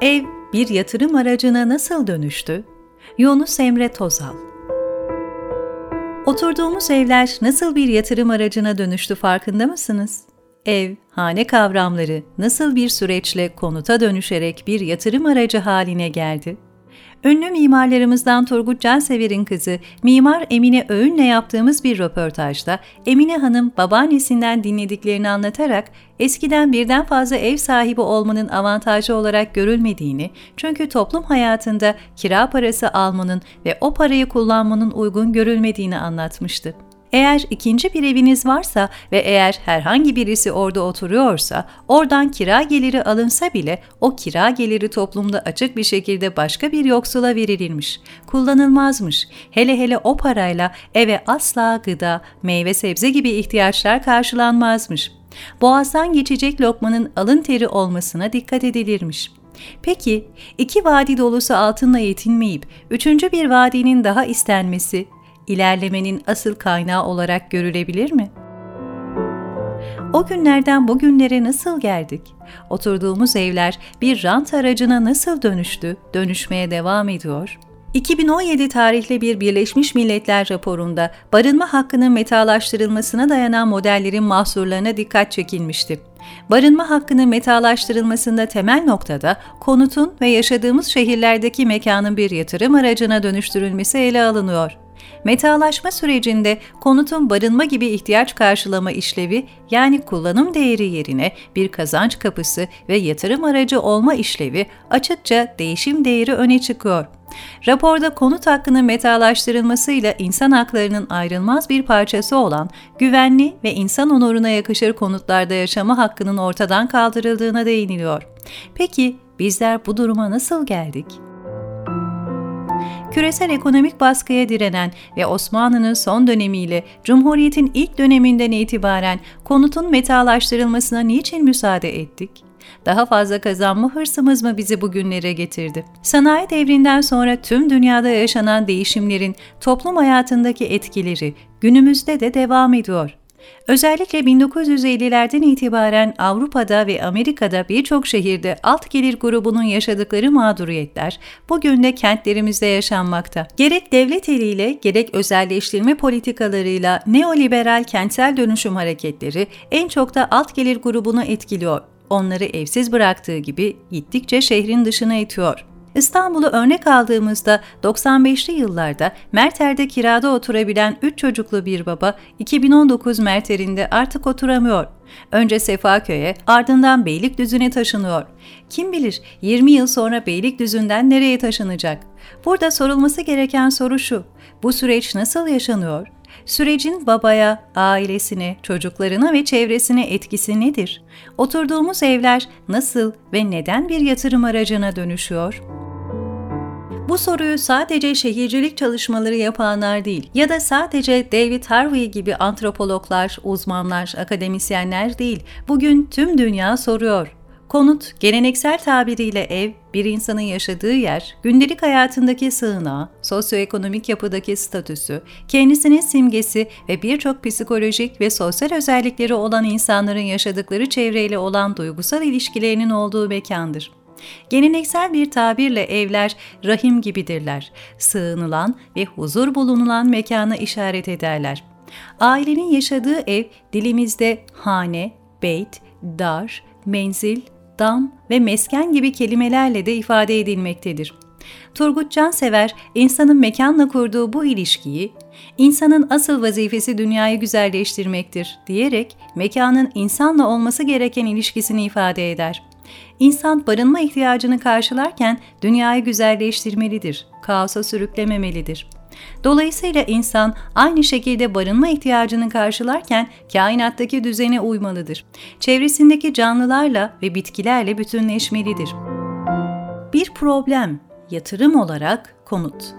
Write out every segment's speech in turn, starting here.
Ev bir yatırım aracına nasıl dönüştü? Yunus Emre Tozal Oturduğumuz evler nasıl bir yatırım aracına dönüştü farkında mısınız? Ev, hane kavramları nasıl bir süreçle konuta dönüşerek bir yatırım aracı haline geldi? Ünlü mimarlarımızdan Turgut Cansever'in kızı Mimar Emine Öğün'le yaptığımız bir röportajda Emine Hanım babaannesinden dinlediklerini anlatarak eskiden birden fazla ev sahibi olmanın avantajı olarak görülmediğini, çünkü toplum hayatında kira parası almanın ve o parayı kullanmanın uygun görülmediğini anlatmıştı. Eğer ikinci bir eviniz varsa ve eğer herhangi birisi orada oturuyorsa, oradan kira geliri alınsa bile o kira geliri toplumda açık bir şekilde başka bir yoksula verilirmiş, kullanılmazmış. Hele hele o parayla eve asla gıda, meyve sebze gibi ihtiyaçlar karşılanmazmış. Boğazdan geçecek lokmanın alın teri olmasına dikkat edilirmiş. Peki, iki vadi dolusu altınla yetinmeyip, üçüncü bir vadinin daha istenmesi, ilerlemenin asıl kaynağı olarak görülebilir mi? O günlerden bugünlere nasıl geldik? Oturduğumuz evler bir rant aracına nasıl dönüştü, dönüşmeye devam ediyor? 2017 tarihli bir Birleşmiş Milletler raporunda barınma hakkının metalaştırılmasına dayanan modellerin mahsurlarına dikkat çekilmişti. Barınma hakkının metalaştırılmasında temel noktada konutun ve yaşadığımız şehirlerdeki mekanın bir yatırım aracına dönüştürülmesi ele alınıyor. Metalaşma sürecinde konutun barınma gibi ihtiyaç karşılama işlevi yani kullanım değeri yerine bir kazanç kapısı ve yatırım aracı olma işlevi açıkça değişim değeri öne çıkıyor. Raporda konut hakkının metalaştırılmasıyla insan haklarının ayrılmaz bir parçası olan güvenli ve insan onuruna yakışır konutlarda yaşama hakkının ortadan kaldırıldığına değiniliyor. Peki bizler bu duruma nasıl geldik? Küresel ekonomik baskıya direnen ve Osmanlı'nın son dönemiyle Cumhuriyet'in ilk döneminden itibaren konutun metalaştırılmasına niçin müsaade ettik? Daha fazla kazanma hırsımız mı bizi bugünlere getirdi? Sanayi devrinden sonra tüm dünyada yaşanan değişimlerin toplum hayatındaki etkileri günümüzde de devam ediyor. Özellikle 1950'lerden itibaren Avrupa'da ve Amerika'da birçok şehirde alt gelir grubunun yaşadıkları mağduriyetler bugün de kentlerimizde yaşanmakta. Gerek devlet eliyle gerek özelleştirme politikalarıyla neoliberal kentsel dönüşüm hareketleri en çok da alt gelir grubunu etkiliyor. Onları evsiz bıraktığı gibi gittikçe şehrin dışına itiyor. İstanbul'u örnek aldığımızda 95'li yıllarda Merter'de kirada oturabilen 3 çocuklu bir baba 2019 Merter'inde artık oturamıyor. Önce Sefaköy'e ardından Beylikdüzü'ne taşınıyor. Kim bilir 20 yıl sonra Beylikdüzü'nden nereye taşınacak? Burada sorulması gereken soru şu. Bu süreç nasıl yaşanıyor? Sürecin babaya, ailesine, çocuklarına ve çevresine etkisi nedir? Oturduğumuz evler nasıl ve neden bir yatırım aracına dönüşüyor? Bu soruyu sadece şehircilik çalışmaları yapanlar değil ya da sadece David Harvey gibi antropologlar, uzmanlar, akademisyenler değil, bugün tüm dünya soruyor. Konut, geleneksel tabiriyle ev, bir insanın yaşadığı yer, gündelik hayatındaki sığınağı, sosyoekonomik yapıdaki statüsü, kendisinin simgesi ve birçok psikolojik ve sosyal özellikleri olan insanların yaşadıkları çevreyle olan duygusal ilişkilerinin olduğu mekandır. Geleneksel bir tabirle evler rahim gibidirler. Sığınılan ve huzur bulunulan mekana işaret ederler. Ailenin yaşadığı ev dilimizde hane, beyt, dar, menzil, dam ve mesken gibi kelimelerle de ifade edilmektedir. Turgut Cansever, insanın mekanla kurduğu bu ilişkiyi, insanın asıl vazifesi dünyayı güzelleştirmektir diyerek mekanın insanla olması gereken ilişkisini ifade eder. İnsan barınma ihtiyacını karşılarken dünyayı güzelleştirmelidir, kaosa sürüklememelidir. Dolayısıyla insan aynı şekilde barınma ihtiyacını karşılarken kainattaki düzene uymalıdır. Çevresindeki canlılarla ve bitkilerle bütünleşmelidir. Bir problem, yatırım olarak konut.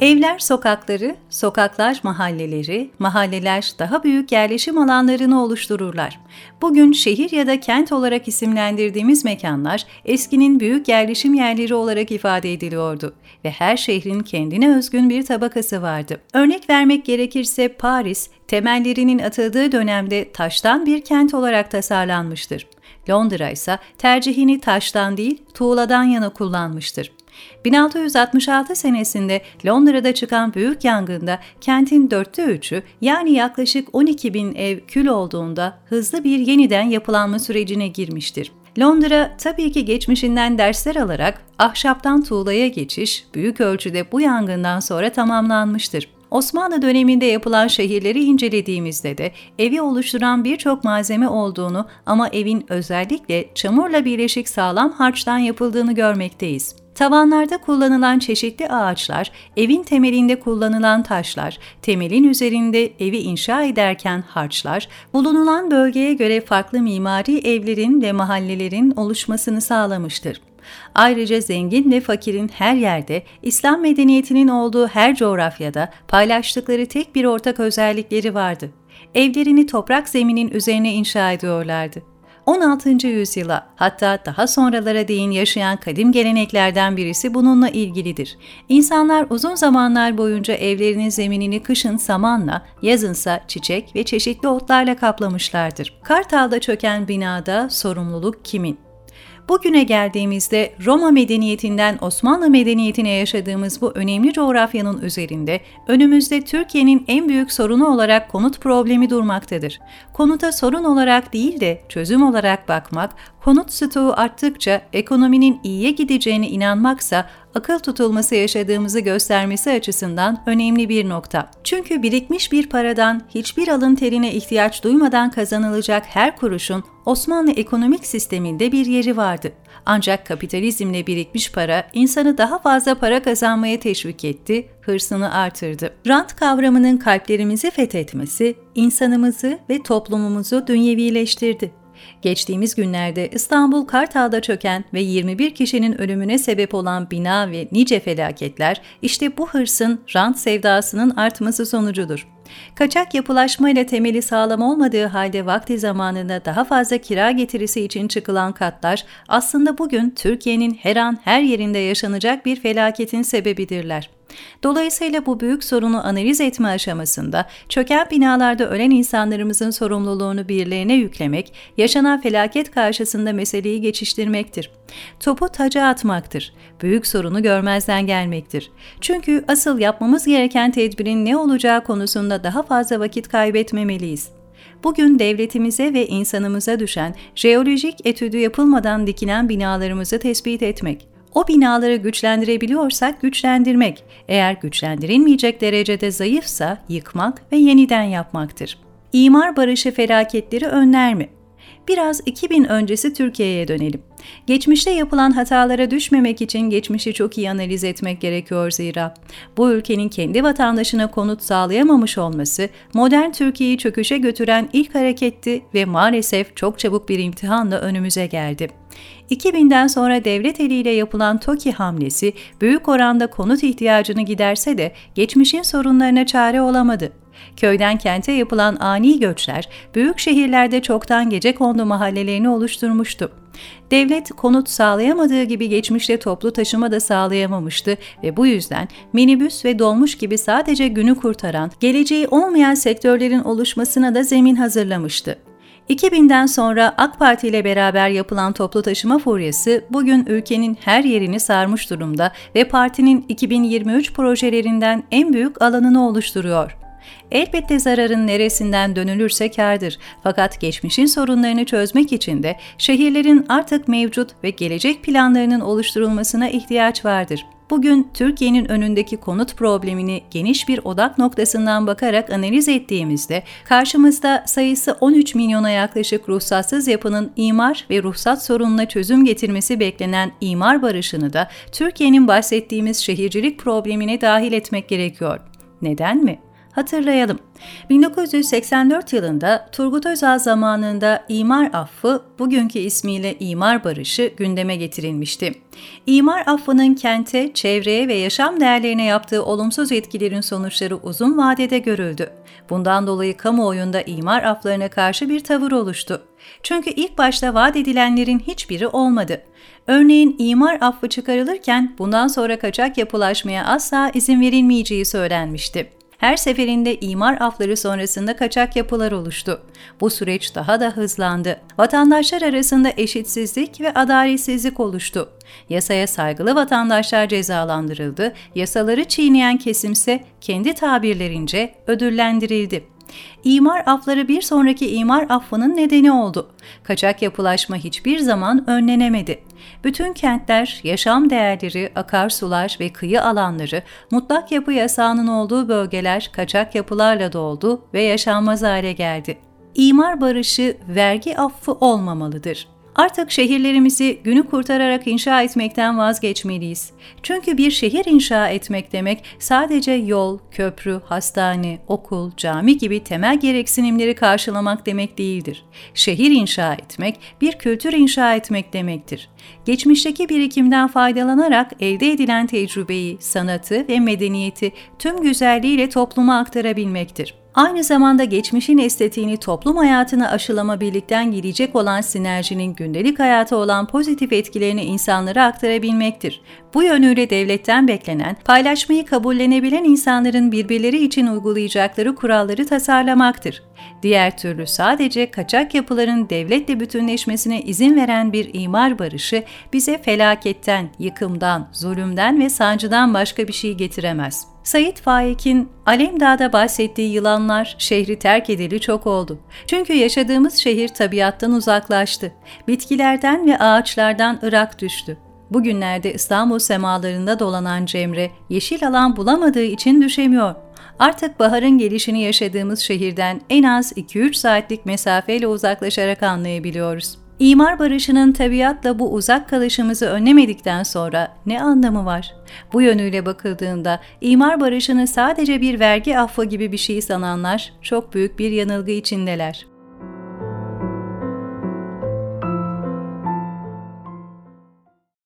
Evler sokakları, sokaklar mahalleleri, mahalleler daha büyük yerleşim alanlarını oluştururlar. Bugün şehir ya da kent olarak isimlendirdiğimiz mekanlar eskinin büyük yerleşim yerleri olarak ifade ediliyordu ve her şehrin kendine özgün bir tabakası vardı. Örnek vermek gerekirse Paris, temellerinin atıldığı dönemde taştan bir kent olarak tasarlanmıştır. Londra ise tercihini taştan değil tuğladan yana kullanmıştır. 1666 senesinde Londra'da çıkan büyük yangında kentin dörtte üçü yani yaklaşık 12 bin ev kül olduğunda hızlı bir yeniden yapılanma sürecine girmiştir. Londra tabii ki geçmişinden dersler alarak ahşaptan tuğlaya geçiş büyük ölçüde bu yangından sonra tamamlanmıştır. Osmanlı döneminde yapılan şehirleri incelediğimizde de evi oluşturan birçok malzeme olduğunu ama evin özellikle çamurla birleşik sağlam harçtan yapıldığını görmekteyiz. Tavanlarda kullanılan çeşitli ağaçlar, evin temelinde kullanılan taşlar, temelin üzerinde evi inşa ederken harçlar, bulunulan bölgeye göre farklı mimari evlerin ve mahallelerin oluşmasını sağlamıştır. Ayrıca zengin ve fakirin her yerde, İslam medeniyetinin olduğu her coğrafyada paylaştıkları tek bir ortak özellikleri vardı. Evlerini toprak zeminin üzerine inşa ediyorlardı. 16. yüzyıla hatta daha sonralara değin yaşayan kadim geleneklerden birisi bununla ilgilidir. İnsanlar uzun zamanlar boyunca evlerinin zeminini kışın samanla, yazınsa çiçek ve çeşitli otlarla kaplamışlardır. Kartal'da çöken binada sorumluluk kimin? Bugüne geldiğimizde Roma medeniyetinden Osmanlı medeniyetine yaşadığımız bu önemli coğrafyanın üzerinde önümüzde Türkiye'nin en büyük sorunu olarak konut problemi durmaktadır. Konuta sorun olarak değil de çözüm olarak bakmak, konut stoğu arttıkça ekonominin iyiye gideceğine inanmaksa akıl tutulması yaşadığımızı göstermesi açısından önemli bir nokta. Çünkü birikmiş bir paradan hiçbir alın terine ihtiyaç duymadan kazanılacak her kuruşun Osmanlı ekonomik sisteminde bir yeri vardı. Ancak kapitalizmle birikmiş para insanı daha fazla para kazanmaya teşvik etti, hırsını artırdı. Rant kavramının kalplerimizi fethetmesi, insanımızı ve toplumumuzu dünyevileştirdi. Geçtiğimiz günlerde İstanbul Kartal'da çöken ve 21 kişinin ölümüne sebep olan bina ve nice felaketler işte bu hırsın, rant sevdasının artması sonucudur. Kaçak yapılaşmayla temeli sağlam olmadığı halde vakti zamanında daha fazla kira getirisi için çıkılan katlar aslında bugün Türkiye'nin her an her yerinde yaşanacak bir felaketin sebebidirler. Dolayısıyla bu büyük sorunu analiz etme aşamasında çöken binalarda ölen insanlarımızın sorumluluğunu birilerine yüklemek, yaşanan felaket karşısında meseleyi geçiştirmektir. Topu taca atmaktır. Büyük sorunu görmezden gelmektir. Çünkü asıl yapmamız gereken tedbirin ne olacağı konusunda daha fazla vakit kaybetmemeliyiz. Bugün devletimize ve insanımıza düşen jeolojik etüdü yapılmadan dikilen binalarımızı tespit etmek, o binaları güçlendirebiliyorsak güçlendirmek, eğer güçlendirilmeyecek derecede zayıfsa yıkmak ve yeniden yapmaktır. İmar barışı felaketleri önler mi? Biraz 2000 öncesi Türkiye'ye dönelim. Geçmişte yapılan hatalara düşmemek için geçmişi çok iyi analiz etmek gerekiyor zira. Bu ülkenin kendi vatandaşına konut sağlayamamış olması modern Türkiye'yi çöküşe götüren ilk hareketti ve maalesef çok çabuk bir imtihanla önümüze geldi. 2000'den sonra devlet eliyle yapılan TOKİ hamlesi büyük oranda konut ihtiyacını giderse de geçmişin sorunlarına çare olamadı. Köyden kente yapılan ani göçler büyük şehirlerde çoktan gece kondu mahallelerini oluşturmuştu. Devlet konut sağlayamadığı gibi geçmişte toplu taşıma da sağlayamamıştı ve bu yüzden minibüs ve dolmuş gibi sadece günü kurtaran, geleceği olmayan sektörlerin oluşmasına da zemin hazırlamıştı. 2000'den sonra AK Parti ile beraber yapılan toplu taşıma furyası bugün ülkenin her yerini sarmış durumda ve partinin 2023 projelerinden en büyük alanını oluşturuyor. Elbette zararın neresinden dönülürse kârdır. Fakat geçmişin sorunlarını çözmek için de şehirlerin artık mevcut ve gelecek planlarının oluşturulmasına ihtiyaç vardır. Bugün Türkiye'nin önündeki konut problemini geniş bir odak noktasından bakarak analiz ettiğimizde karşımızda sayısı 13 milyona yaklaşık ruhsatsız yapının imar ve ruhsat sorununa çözüm getirmesi beklenen imar barışını da Türkiye'nin bahsettiğimiz şehircilik problemine dahil etmek gerekiyor. Neden mi? Hatırlayalım. 1984 yılında Turgut Özal zamanında imar affı, bugünkü ismiyle imar barışı gündeme getirilmişti. İmar affının kente, çevreye ve yaşam değerlerine yaptığı olumsuz etkilerin sonuçları uzun vadede görüldü. Bundan dolayı kamuoyunda imar aflarına karşı bir tavır oluştu. Çünkü ilk başta vaat edilenlerin hiçbiri olmadı. Örneğin imar affı çıkarılırken bundan sonra kaçak yapılaşmaya asla izin verilmeyeceği söylenmişti. Her seferinde imar afları sonrasında kaçak yapılar oluştu. Bu süreç daha da hızlandı. Vatandaşlar arasında eşitsizlik ve adaletsizlik oluştu. Yasaya saygılı vatandaşlar cezalandırıldı, yasaları çiğneyen kesimse kendi tabirlerince ödüllendirildi. İmar afları bir sonraki imar affının nedeni oldu. Kaçak yapılaşma hiçbir zaman önlenemedi. Bütün kentler, yaşam değerleri, akarsular ve kıyı alanları, mutlak yapı yasağının olduğu bölgeler kaçak yapılarla doldu ve yaşanmaz hale geldi. İmar barışı vergi affı olmamalıdır. Artık şehirlerimizi günü kurtararak inşa etmekten vazgeçmeliyiz. Çünkü bir şehir inşa etmek demek sadece yol, köprü, hastane, okul, cami gibi temel gereksinimleri karşılamak demek değildir. Şehir inşa etmek, bir kültür inşa etmek demektir. Geçmişteki birikimden faydalanarak elde edilen tecrübeyi, sanatı ve medeniyeti tüm güzelliğiyle topluma aktarabilmektir. Aynı zamanda geçmişin estetiğini toplum hayatına aşılama birlikten gelecek olan sinerjinin gündelik hayata olan pozitif etkilerini insanlara aktarabilmektir. Bu yönüyle devletten beklenen, paylaşmayı kabullenebilen insanların birbirleri için uygulayacakları kuralları tasarlamaktır. Diğer türlü sadece kaçak yapıların devletle bütünleşmesine izin veren bir imar barışı bize felaketten, yıkımdan, zulümden ve sancıdan başka bir şey getiremez. Sayit Faik'in Alemdağ'da bahsettiği yılanlar şehri terk edeli çok oldu. Çünkü yaşadığımız şehir tabiattan uzaklaştı. Bitkilerden ve ağaçlardan ırak düştü. Bugünlerde İstanbul semalarında dolanan Cemre, yeşil alan bulamadığı için düşemiyor. Artık baharın gelişini yaşadığımız şehirden en az 2-3 saatlik mesafeyle uzaklaşarak anlayabiliyoruz. İmar barışının tabiatla bu uzak kalışımızı önlemedikten sonra ne anlamı var? Bu yönüyle bakıldığında imar barışını sadece bir vergi affı gibi bir şey sananlar çok büyük bir yanılgı içindeler.